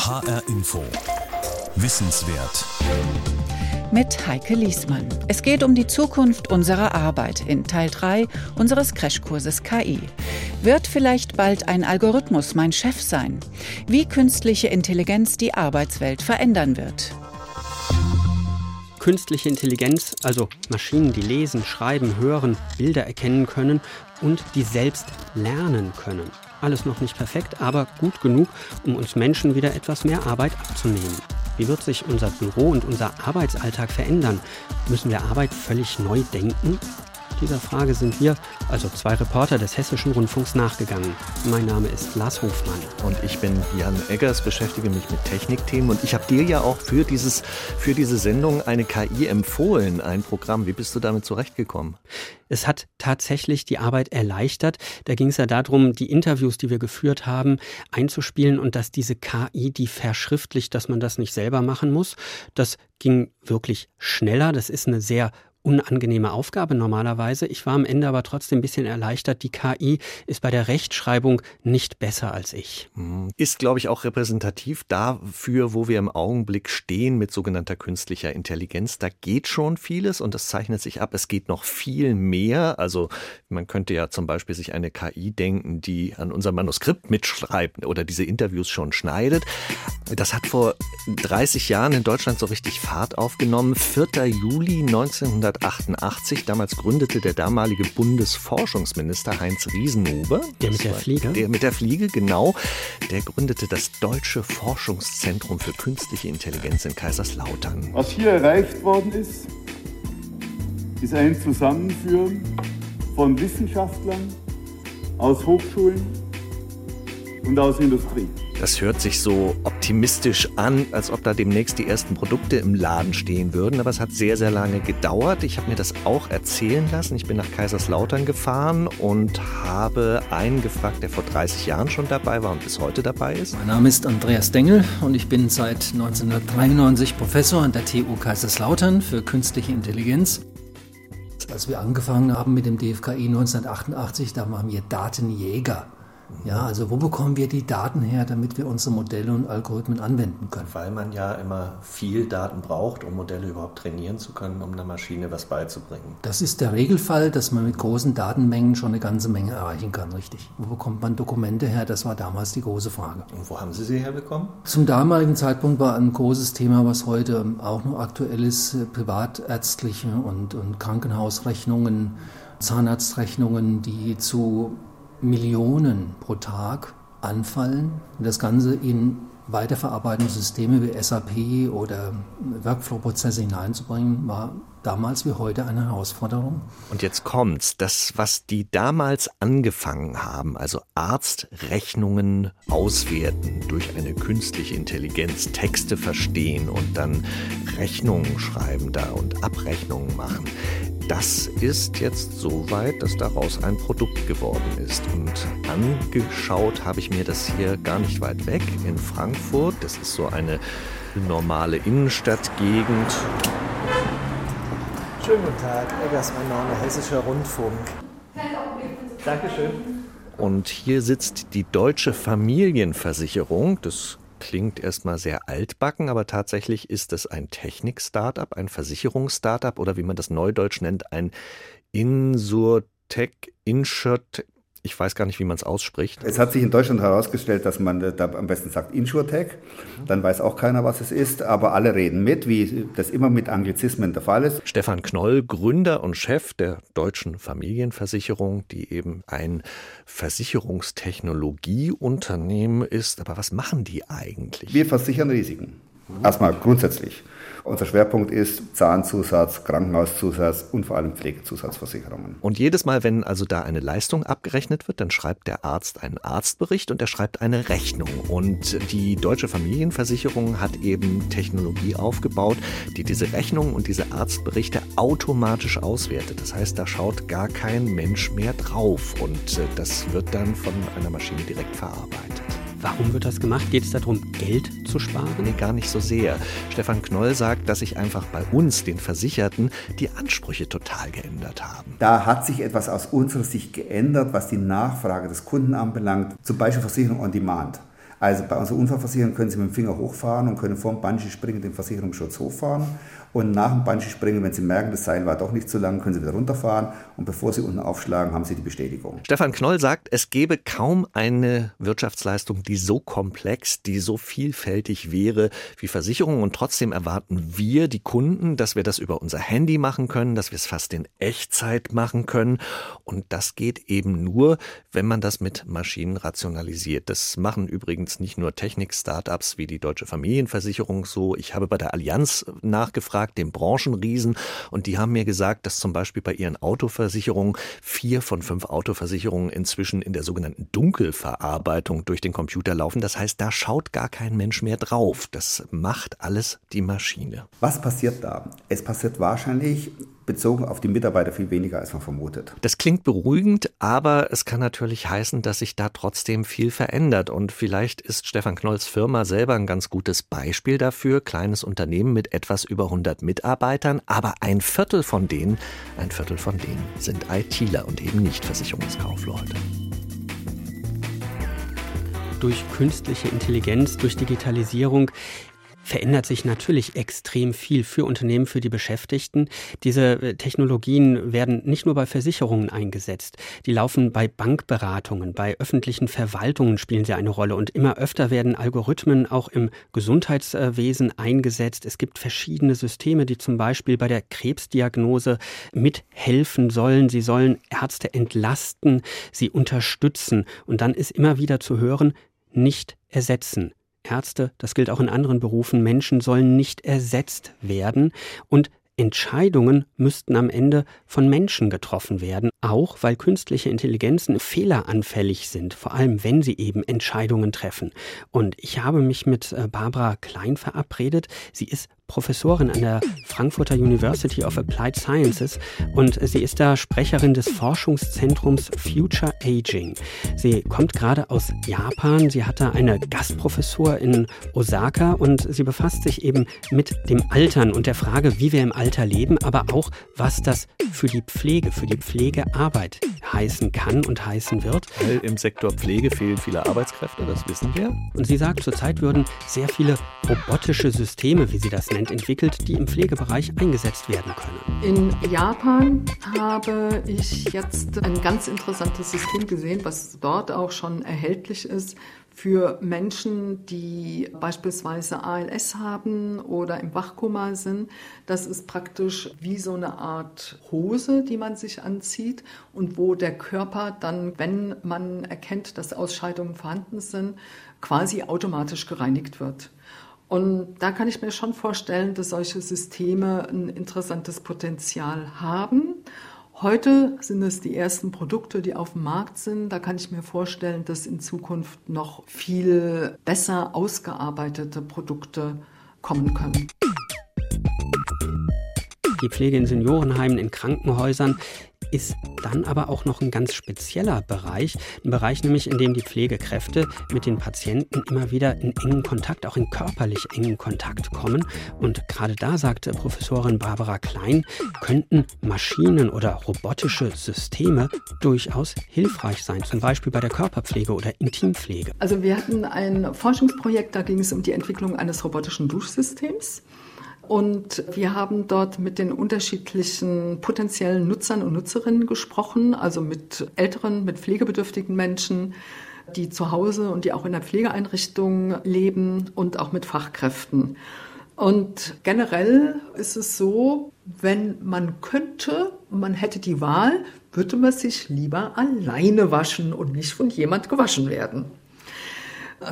HR Info. Wissenswert. Mit Heike Liesmann. Es geht um die Zukunft unserer Arbeit in Teil 3 unseres Crashkurses KI. Wird vielleicht bald ein Algorithmus mein Chef sein? Wie künstliche Intelligenz die Arbeitswelt verändern wird? Künstliche Intelligenz, also Maschinen, die lesen, schreiben, hören, Bilder erkennen können und die selbst lernen können. Alles noch nicht perfekt, aber gut genug, um uns Menschen wieder etwas mehr Arbeit abzunehmen. Wie wird sich unser Büro und unser Arbeitsalltag verändern? Müssen wir Arbeit völlig neu denken? Dieser Frage sind wir, also zwei Reporter des Hessischen Rundfunks, nachgegangen. Mein Name ist Lars Hofmann. Und ich bin Jan Eggers, beschäftige mich mit Technikthemen. Und ich habe dir ja auch für, dieses, für diese Sendung eine KI empfohlen, ein Programm. Wie bist du damit zurechtgekommen? Es hat tatsächlich die Arbeit erleichtert. Da ging es ja darum, die Interviews, die wir geführt haben, einzuspielen und dass diese KI die verschriftlicht, dass man das nicht selber machen muss. Das ging wirklich schneller. Das ist eine sehr unangenehme Aufgabe normalerweise. Ich war am Ende aber trotzdem ein bisschen erleichtert. Die KI ist bei der Rechtschreibung nicht besser als ich. Mhm. Ist, glaube ich, auch repräsentativ dafür, wo wir im Augenblick stehen mit sogenannter künstlicher Intelligenz. Da geht schon vieles und das zeichnet sich ab. Es geht noch viel mehr. Also man könnte ja zum Beispiel sich eine KI denken, die an unserem Manuskript mitschreibt oder diese Interviews schon schneidet. Das hat vor 30 Jahren in Deutschland so richtig Fahrt aufgenommen. 4. Juli 1900 1988. Damals gründete der damalige Bundesforschungsminister Heinz Riesenhuber. Der mit der Fliege? Der mit der Fliege, genau. Der gründete das Deutsche Forschungszentrum für künstliche Intelligenz in Kaiserslautern. Was hier erreicht worden ist, ist ein Zusammenführen von Wissenschaftlern aus Hochschulen und aus Industrie. Das hört sich so optimistisch an, als ob da demnächst die ersten Produkte im Laden stehen würden. Aber es hat sehr, sehr lange gedauert. Ich habe mir das auch erzählen lassen. Ich bin nach Kaiserslautern gefahren und habe einen gefragt, der vor 30 Jahren schon dabei war und bis heute dabei ist. Mein Name ist Andreas Dengel und ich bin seit 1993 Professor an der TU Kaiserslautern für künstliche Intelligenz. Als wir angefangen haben mit dem DFKI 1988, da waren wir Datenjäger. Ja, also wo bekommen wir die Daten her, damit wir unsere Modelle und Algorithmen anwenden können? Weil man ja immer viel Daten braucht, um Modelle überhaupt trainieren zu können, um einer Maschine was beizubringen. Das ist der Regelfall, dass man mit großen Datenmengen schon eine ganze Menge erreichen kann, richtig. Wo bekommt man Dokumente her? Das war damals die große Frage. Und wo haben Sie sie herbekommen? Zum damaligen Zeitpunkt war ein großes Thema, was heute auch noch aktuell ist, äh, privatärztliche und, und Krankenhausrechnungen, Zahnarztrechnungen, die zu Millionen pro Tag anfallen. Das Ganze in weiterverarbeitende Systeme wie SAP oder Workflow-Prozesse hineinzubringen, war damals wie heute eine Herausforderung. Und jetzt kommt's, das, was die damals angefangen haben, also Arztrechnungen auswerten durch eine künstliche Intelligenz, Texte verstehen und dann Rechnungen schreiben da und Abrechnungen machen das ist jetzt so weit, dass daraus ein Produkt geworden ist. Und angeschaut habe ich mir das hier gar nicht weit weg in Frankfurt. Das ist so eine normale Innenstadtgegend. Schönen guten Tag, Eggers, mein Name, Hessischer Rundfunk. Dankeschön. Und hier sitzt die Deutsche Familienversicherung. Das klingt erstmal sehr altbacken, aber tatsächlich ist es ein Technik-Startup, ein Versicherungs-Startup oder wie man das neudeutsch nennt, ein Insurtech, Insurtech, ich weiß gar nicht, wie man es ausspricht. Es hat sich in Deutschland herausgestellt, dass man da am besten sagt Insurtech. Dann weiß auch keiner, was es ist, aber alle reden mit, wie das immer mit Anglizismen der Fall ist. Stefan Knoll, Gründer und Chef der deutschen Familienversicherung, die eben ein Versicherungstechnologieunternehmen ist. Aber was machen die eigentlich? Wir versichern Risiken. Erstmal grundsätzlich. Unser Schwerpunkt ist Zahnzusatz, Krankenhauszusatz und vor allem Pflegezusatzversicherungen. Und jedes Mal, wenn also da eine Leistung abgerechnet wird, dann schreibt der Arzt einen Arztbericht und er schreibt eine Rechnung. Und die Deutsche Familienversicherung hat eben Technologie aufgebaut, die diese Rechnung und diese Arztberichte automatisch auswertet. Das heißt, da schaut gar kein Mensch mehr drauf und äh, das wird dann von einer Maschine direkt verarbeitet. Warum wird das gemacht? Geht es darum, Geld zu sparen? Nee, gar nicht so sehr. Stefan Knoll sagt, dass sich einfach bei uns, den Versicherten, die Ansprüche total geändert haben. Da hat sich etwas aus unserer Sicht geändert, was die Nachfrage des Kunden anbelangt. Zum Beispiel Versicherung on Demand. Also bei unserer Unfallversicherung können Sie mit dem Finger hochfahren und können vom Bungee-Springen den Versicherungsschutz hochfahren. Und nach dem Bungee-Springen, wenn Sie merken, das Seil war doch nicht zu lang, können Sie wieder runterfahren. Und bevor Sie unten aufschlagen, haben Sie die Bestätigung. Stefan Knoll sagt, es gäbe kaum eine Wirtschaftsleistung, die so komplex, die so vielfältig wäre wie Versicherungen. Und trotzdem erwarten wir, die Kunden, dass wir das über unser Handy machen können, dass wir es fast in Echtzeit machen können. Und das geht eben nur, wenn man das mit Maschinen rationalisiert. Das machen übrigens nicht nur Technik-Startups wie die Deutsche Familienversicherung so. Ich habe bei der Allianz nachgefragt, gefragt, dem Branchenriesen, und die haben mir gesagt, dass zum Beispiel bei ihren Autoversicherungen vier von fünf Autoversicherungen inzwischen in der sogenannten Dunkelverarbeitung durch den Computer laufen. Das heißt, da schaut gar kein Mensch mehr drauf. Das macht alles die Maschine. Was passiert da? Es passiert wahrscheinlich bezogen auf die Mitarbeiter viel weniger, als man vermutet. Das klingt beruhigend, aber es kann natürlich heißen, dass sich da trotzdem viel verändert. Und vielleicht ist Stefan Knolls Firma selber ein ganz gutes Beispiel dafür. Kleines Unternehmen mit etwas über 100 Mitarbeitern, aber ein Viertel von denen, ein Viertel von denen sind ITler und eben nicht Versicherungskaufleute durch künstliche Intelligenz, durch Digitalisierung verändert sich natürlich extrem viel für Unternehmen, für die Beschäftigten. Diese äh, Technologien werden nicht nur bei Versicherungen eingesetzt, die laufen bei Bankberatungen, bei öffentlichen Verwaltungen spielen sie eine Rolle und immer öfter werden Algorithmen auch im Gesundheitswesen eingesetzt. Es gibt verschiedene Systeme, die zum Beispiel bei der Krebsdiagnose mithelfen sollen. Sie sollen Ärzte entlasten, sie unterstützen und dann ist immer wieder zu hören, nicht ersetzen. Ärzte, das gilt auch in anderen Berufen, Menschen sollen nicht ersetzt werden und Entscheidungen müssten am Ende von Menschen getroffen werden, auch weil künstliche Intelligenzen fehleranfällig sind, vor allem wenn sie eben Entscheidungen treffen. Und ich habe mich mit äh, Barbara Klein verabredet. Sie ist Professorin an der Frankfurter University of Applied Sciences und sie ist da Sprecherin des Forschungszentrums Future Aging. Sie kommt gerade aus Japan, sie hat da eine Gastprofessur in Osaka und sie befasst sich eben mit dem Altern und der Frage, wie wir im Alter leben, aber auch, was das für die Pflege, für die Pflegearbeit heißen kann und heißen wird. Weil im Sektor Pflege fehlen viele Arbeitskräfte, das wissen wir. Und sie sagt, zurzeit würden sehr viele robotische Systeme, wie sie das nennt, Management entwickelt, die im Pflegebereich eingesetzt werden können. In Japan habe ich jetzt ein ganz interessantes System gesehen, was dort auch schon erhältlich ist für Menschen, die beispielsweise ALS haben oder im Wachkoma sind. Das ist praktisch wie so eine Art Hose, die man sich anzieht und wo der Körper dann, wenn man erkennt, dass Ausscheidungen vorhanden sind, quasi automatisch gereinigt wird. Und da kann ich mir schon vorstellen, dass solche Systeme ein interessantes Potenzial haben. Heute sind es die ersten Produkte, die auf dem Markt sind. Da kann ich mir vorstellen, dass in Zukunft noch viel besser ausgearbeitete Produkte kommen können. Die Pflege in Seniorenheimen, in Krankenhäusern ist dann aber auch noch ein ganz spezieller Bereich, ein Bereich nämlich, in dem die Pflegekräfte mit den Patienten immer wieder in engen Kontakt, auch in körperlich engen Kontakt kommen. Und gerade da sagte Professorin Barbara Klein, könnten Maschinen oder robotische Systeme durchaus hilfreich sein, zum Beispiel bei der Körperpflege oder Intimpflege. Also wir hatten ein Forschungsprojekt, da ging es um die Entwicklung eines robotischen Duschsystems. Und wir haben dort mit den unterschiedlichen potenziellen Nutzern und Nutzerinnen gesprochen, also mit älteren, mit pflegebedürftigen Menschen, die zu Hause und die auch in der Pflegeeinrichtung leben und auch mit Fachkräften. Und generell ist es so, wenn man könnte, man hätte die Wahl, würde man sich lieber alleine waschen und nicht von jemand gewaschen werden.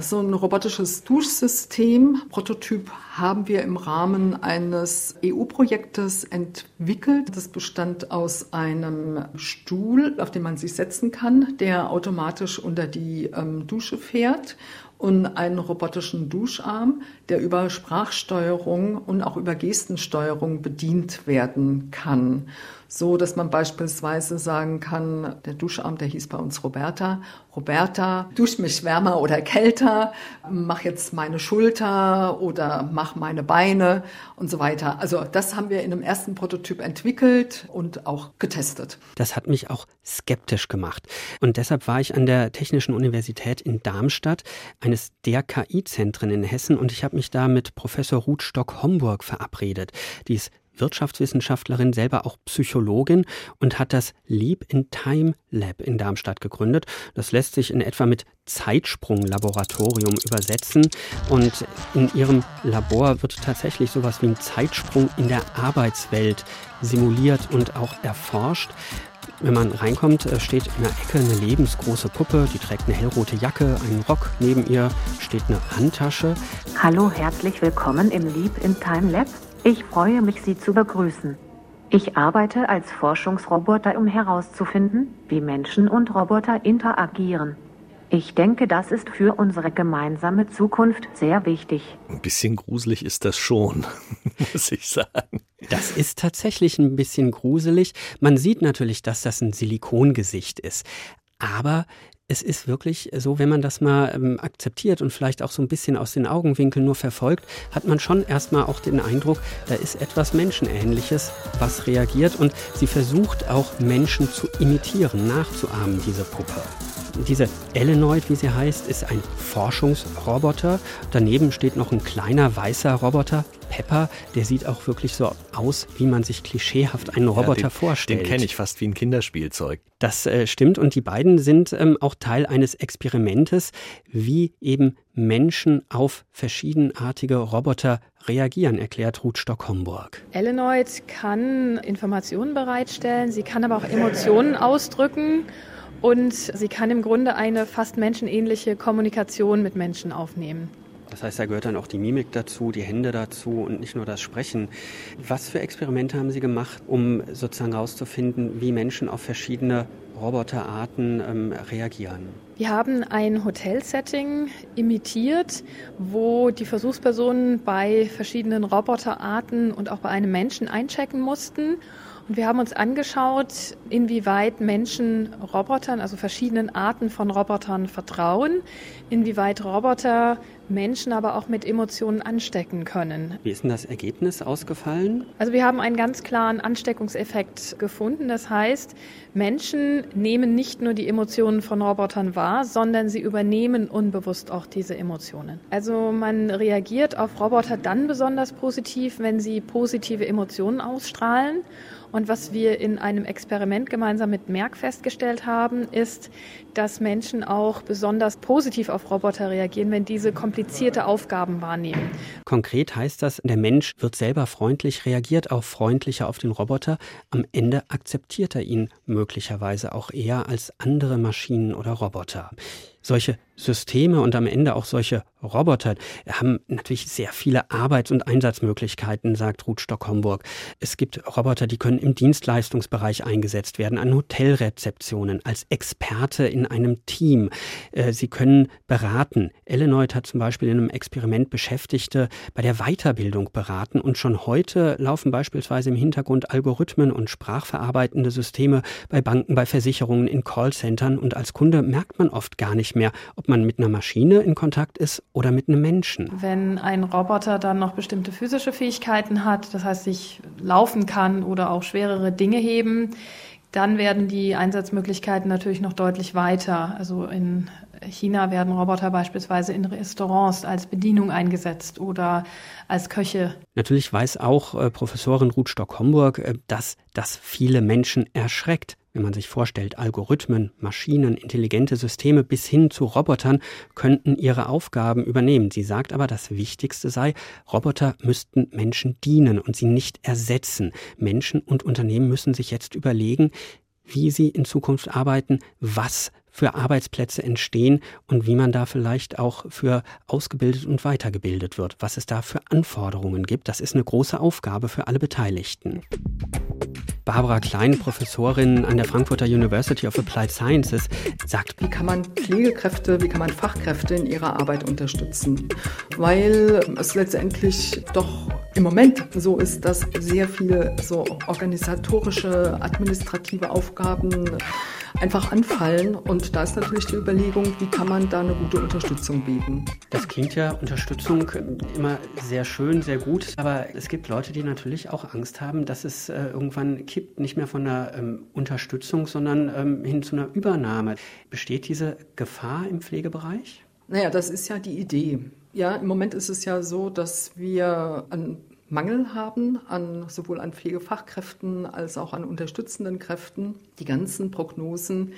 So ein robotisches Duschsystem, Prototyp, haben wir im Rahmen eines EU-Projektes entwickelt. Das bestand aus einem Stuhl, auf den man sich setzen kann, der automatisch unter die ähm, Dusche fährt und einen robotischen Duscharm, der über Sprachsteuerung und auch über Gestensteuerung bedient werden kann. So dass man beispielsweise sagen kann, der Duscharm, der hieß bei uns Roberta. Roberta, dusch mich wärmer oder kälter, mach jetzt meine Schulter oder mach meine Beine und so weiter. Also das haben wir in einem ersten Prototyp entwickelt und auch getestet. Das hat mich auch skeptisch gemacht. Und deshalb war ich an der Technischen Universität in Darmstadt, eines der KI-Zentren in Hessen, und ich habe mich da mit Professor Ruth Stock-Homburg verabredet. Die ist Wirtschaftswissenschaftlerin, selber auch Psychologin und hat das Leap in Time Lab in Darmstadt gegründet. Das lässt sich in etwa mit Zeitsprung-Laboratorium übersetzen. Und in ihrem Labor wird tatsächlich sowas wie ein Zeitsprung in der Arbeitswelt simuliert und auch erforscht. Wenn man reinkommt, äh, steht in der Ecke eine lebensgroße Puppe, die trägt eine hellrote Jacke, einen Rock. Neben ihr steht eine Handtasche. Hallo, herzlich willkommen im Leap in Time Lab. Ich freue mich, Sie zu begrüßen. Ich arbeite als Forschungsroboter, um herauszufinden, wie Menschen und Roboter interagieren. Ich denke, das ist für unsere gemeinsame Zukunft sehr wichtig. Ein bisschen gruselig ist das schon, muss ich sagen. Das ist tatsächlich ein bisschen gruselig. Man sieht natürlich, dass das ein Silikongesicht ist. Aber es ist wirklich so, wenn man das mal ähm, akzeptiert und vielleicht auch so ein bisschen aus den Augenwinkeln nur verfolgt, hat man schon erstmal auch den Eindruck, da ist etwas Menschenähnliches, was reagiert und sie versucht auch Menschen zu imitieren, nachzuahmen, diese Puppe. Diese Elenoid, wie sie heißt, ist ein Forschungsroboter. Daneben steht noch ein kleiner weißer Roboter, Pepper. Der sieht auch wirklich so aus, wie man sich klischeehaft einen Roboter ja, den, vorstellt. Den kenne ich fast wie ein Kinderspielzeug. Das äh, stimmt und die beiden sind ähm, auch Teil eines Experimentes, wie eben Menschen auf verschiedenartige Roboter reagieren, erklärt Ruth Stock-Homburg. Elenoid kann Informationen bereitstellen, sie kann aber auch Emotionen ausdrücken und sie kann im Grunde eine fast menschenähnliche Kommunikation mit Menschen aufnehmen. Das heißt, da gehört dann auch die Mimik dazu, die Hände dazu und nicht nur das Sprechen. Was für Experimente haben Sie gemacht, um sozusagen herauszufinden, wie Menschen auf verschiedene Roboterarten ähm, reagieren? Wir haben ein Hotelsetting imitiert, wo die Versuchspersonen bei verschiedenen Roboterarten und auch bei einem Menschen einchecken mussten wir haben uns angeschaut, inwieweit Menschen Robotern, also verschiedenen Arten von Robotern vertrauen, inwieweit Roboter Menschen aber auch mit Emotionen anstecken können. Wie ist denn das Ergebnis ausgefallen? Also wir haben einen ganz klaren Ansteckungseffekt gefunden. Das heißt, Menschen nehmen nicht nur die Emotionen von Robotern wahr, sondern sie übernehmen unbewusst auch diese Emotionen. Also man reagiert auf Roboter dann besonders positiv, wenn sie positive Emotionen ausstrahlen. Und was wir in einem Experiment gemeinsam mit Merck festgestellt haben, ist, dass Menschen auch besonders positiv auf Roboter reagieren, wenn diese komplizierte Aufgaben wahrnehmen. Konkret heißt das, der Mensch wird selber freundlich, reagiert auch freundlicher auf den Roboter. Am Ende akzeptiert er ihn möglicherweise auch eher als andere Maschinen oder Roboter. Solche Systeme und am Ende auch solche Roboter haben natürlich sehr viele Arbeits- und Einsatzmöglichkeiten, sagt Ruth Stock-Homburg. Es gibt Roboter, die können im Dienstleistungsbereich eingesetzt werden, an Hotelrezeptionen, als Experte in einem Team. Äh, sie können beraten. Elenoid hat zum Beispiel in einem Experiment Beschäftigte bei der Weiterbildung beraten und schon heute laufen beispielsweise im Hintergrund Algorithmen und sprachverarbeitende Systeme bei Banken, bei Versicherungen, in Callcentern und als Kunde merkt man oft gar nicht mehr, ob man mit einer Maschine in Kontakt ist oder mit einem Menschen. Wenn ein Roboter dann noch bestimmte physische Fähigkeiten hat, das heißt, sich laufen kann oder auch schwerere Dinge heben, dann werden die Einsatzmöglichkeiten natürlich noch deutlich weiter. Also in China werden Roboter beispielsweise in Restaurants als Bedienung eingesetzt oder als Köche. Natürlich weiß auch äh, Professorin Ruth Stock-Homburg, äh, dass das viele Menschen erschreckt. Wenn man sich vorstellt, Algorithmen, Maschinen, intelligente Systeme bis hin zu Robotern könnten ihre Aufgaben übernehmen. Sie sagt aber, das Wichtigste sei, Roboter müssten Menschen dienen und sie nicht ersetzen. Menschen und Unternehmen müssen sich jetzt überlegen, wie sie in Zukunft arbeiten, was für Arbeitsplätze entstehen und wie man da vielleicht auch für ausgebildet und weitergebildet wird, was es da für Anforderungen gibt. Das ist eine große Aufgabe für alle Beteiligten. Barbara Klein, Professorin an der Frankfurter University of Applied Sciences, sagt, wie kann man Pflegekräfte, wie kann man Fachkräfte in ihrer Arbeit unterstützen? Weil es letztendlich doch im Moment so ist, dass sehr viele so organisatorische, administrative Aufgaben einfach anfallen. Und da ist natürlich die Überlegung, wie kann man da eine gute Unterstützung bieten. Das klingt ja Unterstützung immer sehr schön, sehr gut. Aber es gibt Leute, die natürlich auch Angst haben, dass es äh, irgendwann kippt, nicht mehr von einer ähm, Unterstützung, sondern ähm, hin zu einer Übernahme. Besteht diese Gefahr im Pflegebereich? Naja, das ist ja die Idee. Ja, im Moment ist es ja so, dass wir an Mangel haben an sowohl an Pflegefachkräften als auch an unterstützenden Kräften. Die ganzen Prognosen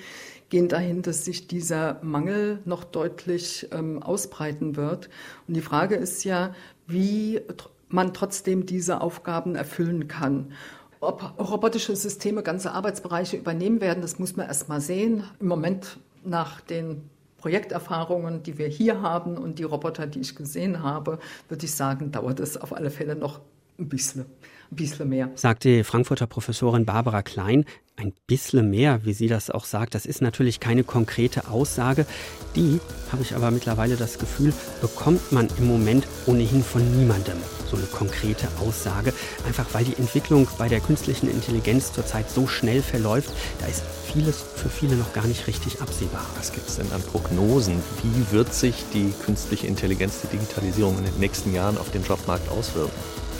gehen dahin, dass sich dieser Mangel noch deutlich ähm, ausbreiten wird. Und die Frage ist ja, wie man trotzdem diese Aufgaben erfüllen kann. Ob robotische Systeme ganze Arbeitsbereiche übernehmen werden, das muss man erst mal sehen. Im Moment nach den Projekterfahrungen, die wir hier haben und die Roboter, die ich gesehen habe, würde ich sagen, dauert es auf alle Fälle noch ein bisschen, ein bisschen mehr. Sagt die Frankfurter Professorin Barbara Klein. Ein bisschen mehr, wie sie das auch sagt, das ist natürlich keine konkrete Aussage. Die, habe ich aber mittlerweile das Gefühl, bekommt man im Moment ohnehin von niemandem. So eine konkrete Aussage. Einfach weil die Entwicklung bei der künstlichen Intelligenz zurzeit so schnell verläuft, da ist vieles für viele noch gar nicht richtig absehbar. Was gibt es denn an Prognosen? Wie wird sich die künstliche Intelligenz, die Digitalisierung in den nächsten Jahren auf den Jobmarkt auswirken?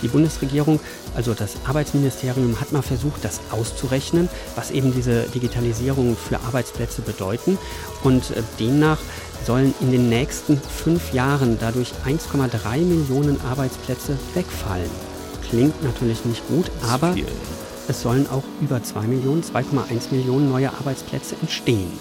Die Bundesregierung, also das Arbeitsministerium, hat mal versucht, das auszurechnen, was eben diese Digitalisierung für Arbeitsplätze bedeuten. Und äh, demnach sollen in den nächsten fünf Jahren dadurch 1,3 Millionen Arbeitsplätze wegfallen. Klingt natürlich nicht gut, aber es sollen auch über 2 Millionen, 2,1 Millionen neue Arbeitsplätze entstehen.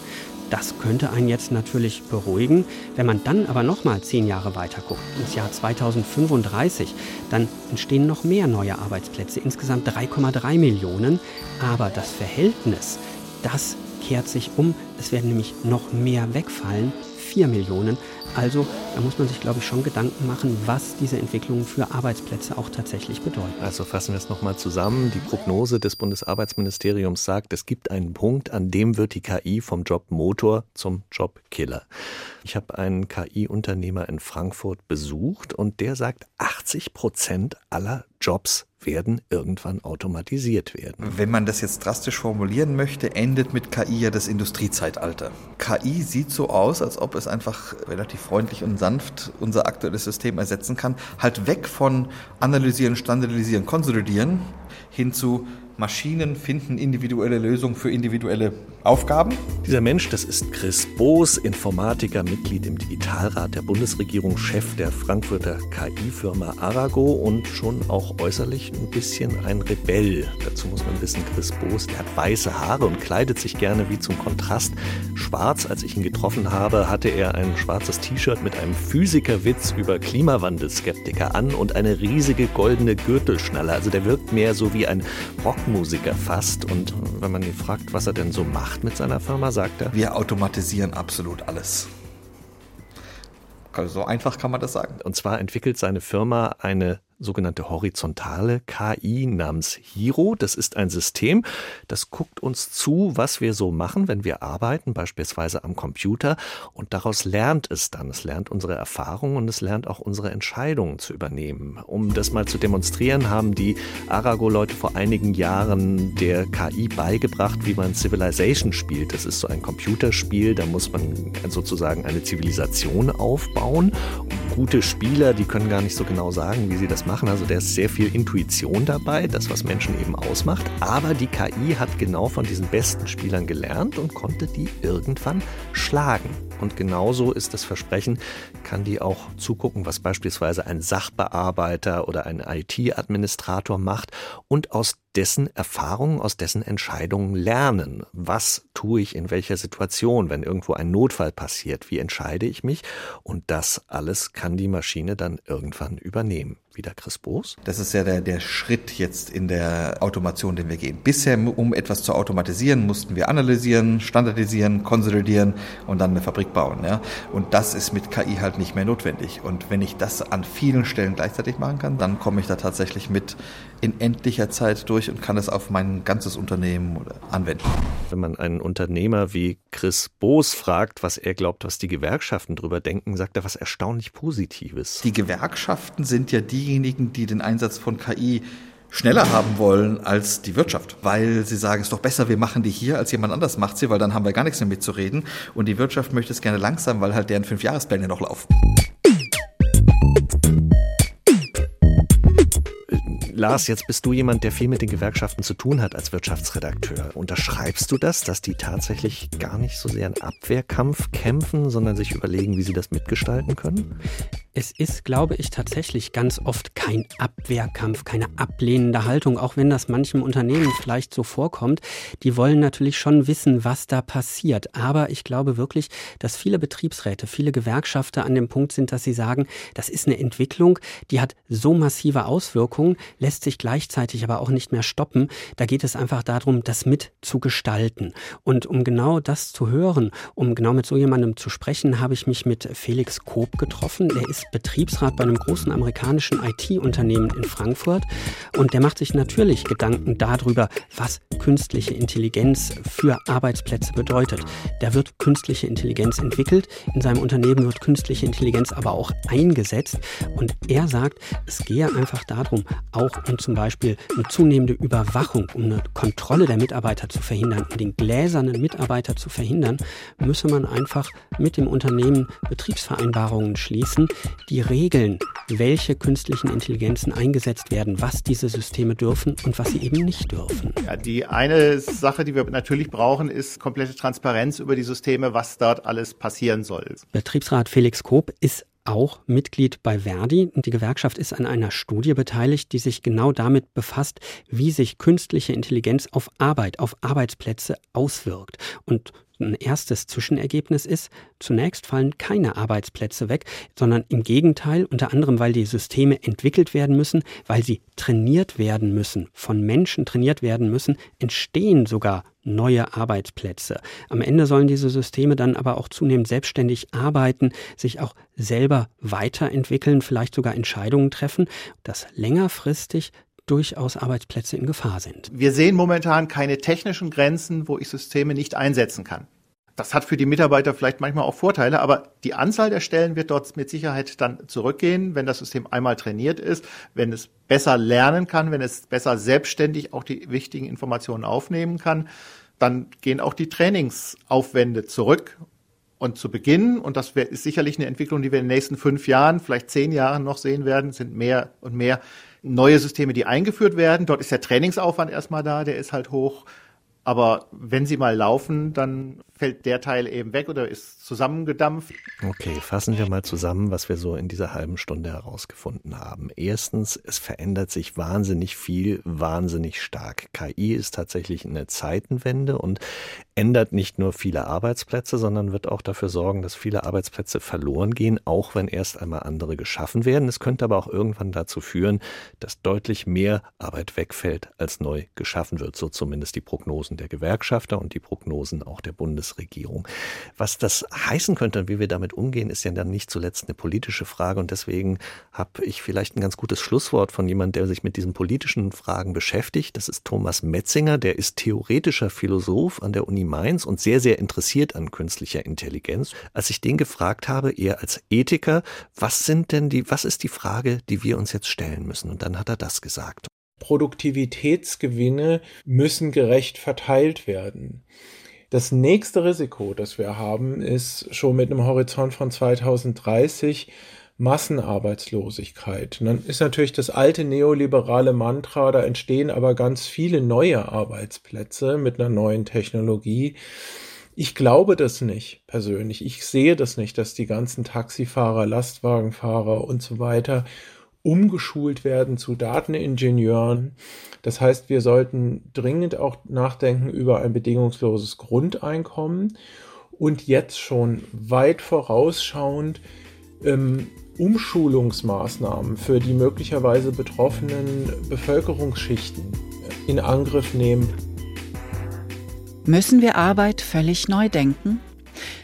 Das könnte einen jetzt natürlich beruhigen. Wenn man dann aber nochmal zehn Jahre weiter guckt, ins Jahr 2035, dann entstehen noch mehr neue Arbeitsplätze, insgesamt 3,3 Millionen. Aber das Verhältnis, das kehrt sich um. Es werden nämlich noch mehr wegfallen, 4 Millionen. Also da muss man sich, glaube ich, schon Gedanken machen, was diese Entwicklungen für Arbeitsplätze auch tatsächlich bedeuten. Also fassen wir es nochmal zusammen. Die Prognose des Bundesarbeitsministeriums sagt, es gibt einen Punkt, an dem wird die KI vom Jobmotor zum Jobkiller. Ich habe einen KI-Unternehmer in Frankfurt besucht und der sagt, 80 Prozent aller Jobs werden irgendwann automatisiert werden. Wenn man das jetzt drastisch formulieren möchte, endet mit KI ja das Industriezeitalter. KI sieht so aus, als ob es einfach relativ freundlich und sanft unser aktuelles System ersetzen kann. Halt weg von analysieren, standardisieren, konsolidieren hin zu Maschinen finden individuelle Lösungen für individuelle Aufgaben. Dieser Mensch, das ist Chris Boos, Informatiker, Mitglied im Digitalrat der Bundesregierung, Chef der Frankfurter KI-Firma Arago und schon auch äußerlich ein bisschen ein Rebell. Dazu muss man wissen, Chris Boos, der hat weiße Haare und kleidet sich gerne wie zum Kontrast schwarz. Als ich ihn getroffen habe, hatte er ein schwarzes T-Shirt mit einem Physikerwitz über Klimawandelskeptiker an und eine riesige goldene Gürtelschnalle. Also der wirkt mehr so wie ein Rockmusiker fast. Und wenn man ihn fragt, was er denn so macht, macht mit seiner Firma, sagt er? Wir automatisieren absolut alles. So einfach kann man das sagen. Und zwar entwickelt seine Firma eine sogenannte horizontale KI namens Hiro. Das ist ein System, das guckt uns zu, was wir so machen, wenn wir arbeiten, beispielsweise am Computer. Und daraus lernt es dann. Es lernt unsere Erfahrungen und es lernt auch unsere Entscheidungen zu übernehmen. Um das mal zu demonstrieren, haben die Arago-Leute vor einigen Jahren der KI beigebracht, wie man Civilization spielt. Das ist so ein Computerspiel, da muss man sozusagen eine Zivilisation aufbauen. Und gute Spieler, die können gar nicht so genau sagen, wie sie das machen. Also da ist sehr viel Intuition dabei, das, was Menschen eben ausmacht. Aber die KI hat genau von diesen besten Spielern gelernt und konnte die irgendwann schlagen. Und genauso ist das Versprechen, kann die auch zugucken, was beispielsweise ein Sachbearbeiter oder ein IT-Administrator macht und aus dessen Erfahrungen, aus dessen Entscheidungen lernen. Was tue ich in welcher Situation, wenn irgendwo ein Notfall passiert? Wie entscheide ich mich? Und das alles kann die Maschine dann irgendwann übernehmen. Wieder Chris Boos? Das ist ja der, der Schritt jetzt in der Automation, den wir gehen. Bisher, um etwas zu automatisieren, mussten wir analysieren, standardisieren, konsolidieren und dann eine Fabrik zurückbauen. Ja? Und das ist mit KI halt nicht mehr notwendig. Und wenn ich das an vielen Stellen gleichzeitig machen kann, dann komme ich da tatsächlich mit in endlicher Zeit durch und kann es auf mein ganzes Unternehmen anwenden. Wenn man einen Unternehmer wie Chris Boos fragt, was er glaubt, was die Gewerkschaften drüber denken, sagt er was erstaunlich Positives. Die Gewerkschaften sind ja diejenigen, die den Einsatz von KI schneller haben wollen als die Wirtschaft, weil sie sagen, es ist doch besser, wir machen die hier, als jemand anders macht sie, weil dann haben wir gar nichts mehr mitzureden. Und die Wirtschaft möchte es gerne langsam, weil halt deren Fünfjahrespläne noch laufen. Lars, jetzt bist du jemand, der viel mit den Gewerkschaften zu tun hat als Wirtschaftsredakteur. Unterschreibst du das, dass die tatsächlich gar nicht so sehr einen Abwehrkampf kämpfen, sondern sich überlegen, wie sie das mitgestalten können? Es ist, glaube ich, tatsächlich ganz oft kein Abwehrkampf, keine ablehnende Haltung, auch wenn das manchem Unternehmen vielleicht so vorkommt. Die wollen natürlich schon wissen, was da passiert. Aber ich glaube wirklich, dass viele Betriebsräte, viele Gewerkschafter an dem Punkt sind, dass sie sagen, das ist eine Entwicklung, die hat so massive Auswirkungen, lässt sich gleichzeitig aber auch nicht mehr stoppen. Da geht es einfach darum, das mitzugestalten. Und um genau das zu hören, um genau mit so jemandem zu sprechen, habe ich mich mit Felix Koop getroffen. Ist ist Betriebsrat bei einem großen amerikanischen IT-Unternehmen in Frankfurt und der macht sich natürlich Gedanken darüber, was künstliche Intelligenz für Arbeitsplätze bedeutet. Da wird künstliche Intelligenz entwickelt, in seinem Unternehmen wird künstliche Intelligenz aber auch eingesetzt und er sagt, es gehe einfach darum, auch um zum Beispiel eine zunehmende Überwachung, um eine Kontrolle der Mitarbeiter zu verhindern, um den gläsernen Mitarbeiter zu verhindern, müsse man einfach mit dem Unternehmen Betriebsvereinbarungen schließen, die Regeln, welche künstlichen Intelligenzen eingesetzt werden, was diese Systeme dürfen und was sie eben nicht dürfen. Ja, die eine Sache, die wir natürlich brauchen, ist komplette Transparenz über die Systeme, was dort alles passieren soll. Betriebsrat Felix Koop ist auch Mitglied bei Verdi und die Gewerkschaft ist an einer Studie beteiligt, die sich genau damit befasst, wie sich künstliche Intelligenz auf Arbeit, auf Arbeitsplätze auswirkt. Und ein erstes Zwischenergebnis ist, zunächst fallen keine Arbeitsplätze weg, sondern im Gegenteil, unter anderem, weil die Systeme entwickelt werden müssen, weil sie trainiert werden müssen, von Menschen trainiert werden müssen, entstehen sogar neue Arbeitsplätze. Am Ende sollen diese Systeme dann aber auch zunehmend selbstständig arbeiten, sich auch selber weiterentwickeln, vielleicht sogar Entscheidungen treffen, dass längerfristig durchaus Arbeitsplätze in Gefahr sind. Wir sehen momentan keine technischen Grenzen, wo ich Systeme nicht einsetzen kann. Das hat für die Mitarbeiter vielleicht manchmal auch Vorteile, aber die Anzahl der Stellen wird dort mit Sicherheit dann zurückgehen, wenn das System einmal trainiert ist, wenn es besser lernen kann, wenn es besser selbstständig auch die wichtigen Informationen aufnehmen kann. Dann gehen auch die Trainingsaufwände zurück und zu Beginn, und das ist sicherlich eine Entwicklung, die wir in den nächsten fünf Jahren, vielleicht zehn Jahren noch sehen werden, sind mehr und mehr neue Systeme, die eingeführt werden. Dort ist der Trainingsaufwand erstmal da, der ist halt hoch. Aber wenn sie mal laufen, dann fällt der Teil eben weg oder ist zusammengedampft. Okay, fassen wir mal zusammen, was wir so in dieser halben Stunde herausgefunden haben. Erstens, es verändert sich wahnsinnig viel, wahnsinnig stark. KI ist tatsächlich eine Zeitenwende und ändert nicht nur viele Arbeitsplätze, sondern wird auch dafür sorgen, dass viele Arbeitsplätze verloren gehen, auch wenn erst einmal andere geschaffen werden. Es könnte aber auch irgendwann dazu führen, dass deutlich mehr Arbeit wegfällt, als neu geschaffen wird. So zumindest die Prognosen der Gewerkschafter und die Prognosen auch der Bundes Bundesregierung. Was das heißen könnte und wie wir damit umgehen, ist ja dann nicht zuletzt eine politische Frage. Und deswegen habe ich vielleicht ein ganz gutes Schlusswort von jemandem, der sich mit diesen politischen Fragen beschäftigt. Das ist Thomas Metzinger, der ist theoretischer Philosoph an der Uni Mainz und sehr, sehr interessiert an künstlicher Intelligenz. Als ich den gefragt habe, eher als Ethiker, was sind denn die, was ist die Frage, die wir uns jetzt stellen müssen? Und dann hat er das gesagt. Produktivitätsgewinne müssen gerecht verteilt werden. Das nächste Risiko, das wir haben, ist schon mit einem Horizont von 2030 Massenarbeitslosigkeit. Und dann ist natürlich das alte neoliberale Mantra, da entstehen aber ganz viele neue Arbeitsplätze mit einer neuen Technologie. Ich glaube das nicht persönlich. Ich sehe das nicht, dass die ganzen Taxifahrer, Lastwagenfahrer und so weiter umgeschult werden zu Dateningenieuren. Das heißt, wir sollten dringend auch nachdenken über ein bedingungsloses Grundeinkommen und jetzt schon weit vorausschauend ähm, Umschulungsmaßnahmen für die möglicherweise betroffenen Bevölkerungsschichten in Angriff nehmen. Müssen wir Arbeit völlig neu denken?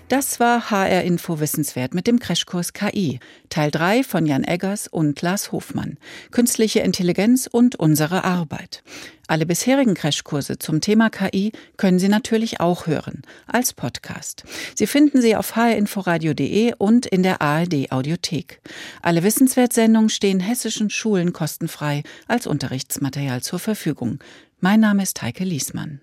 Das war HR Info Wissenswert mit dem Crashkurs KI, Teil 3 von Jan Eggers und Lars Hofmann. Künstliche Intelligenz und unsere Arbeit. Alle bisherigen Crashkurse zum Thema KI können Sie natürlich auch hören, als Podcast. Sie finden sie auf hrinforadio.de und in der ARD Audiothek. Alle Wissenswertsendungen stehen hessischen Schulen kostenfrei als Unterrichtsmaterial zur Verfügung. Mein Name ist Heike Liesmann.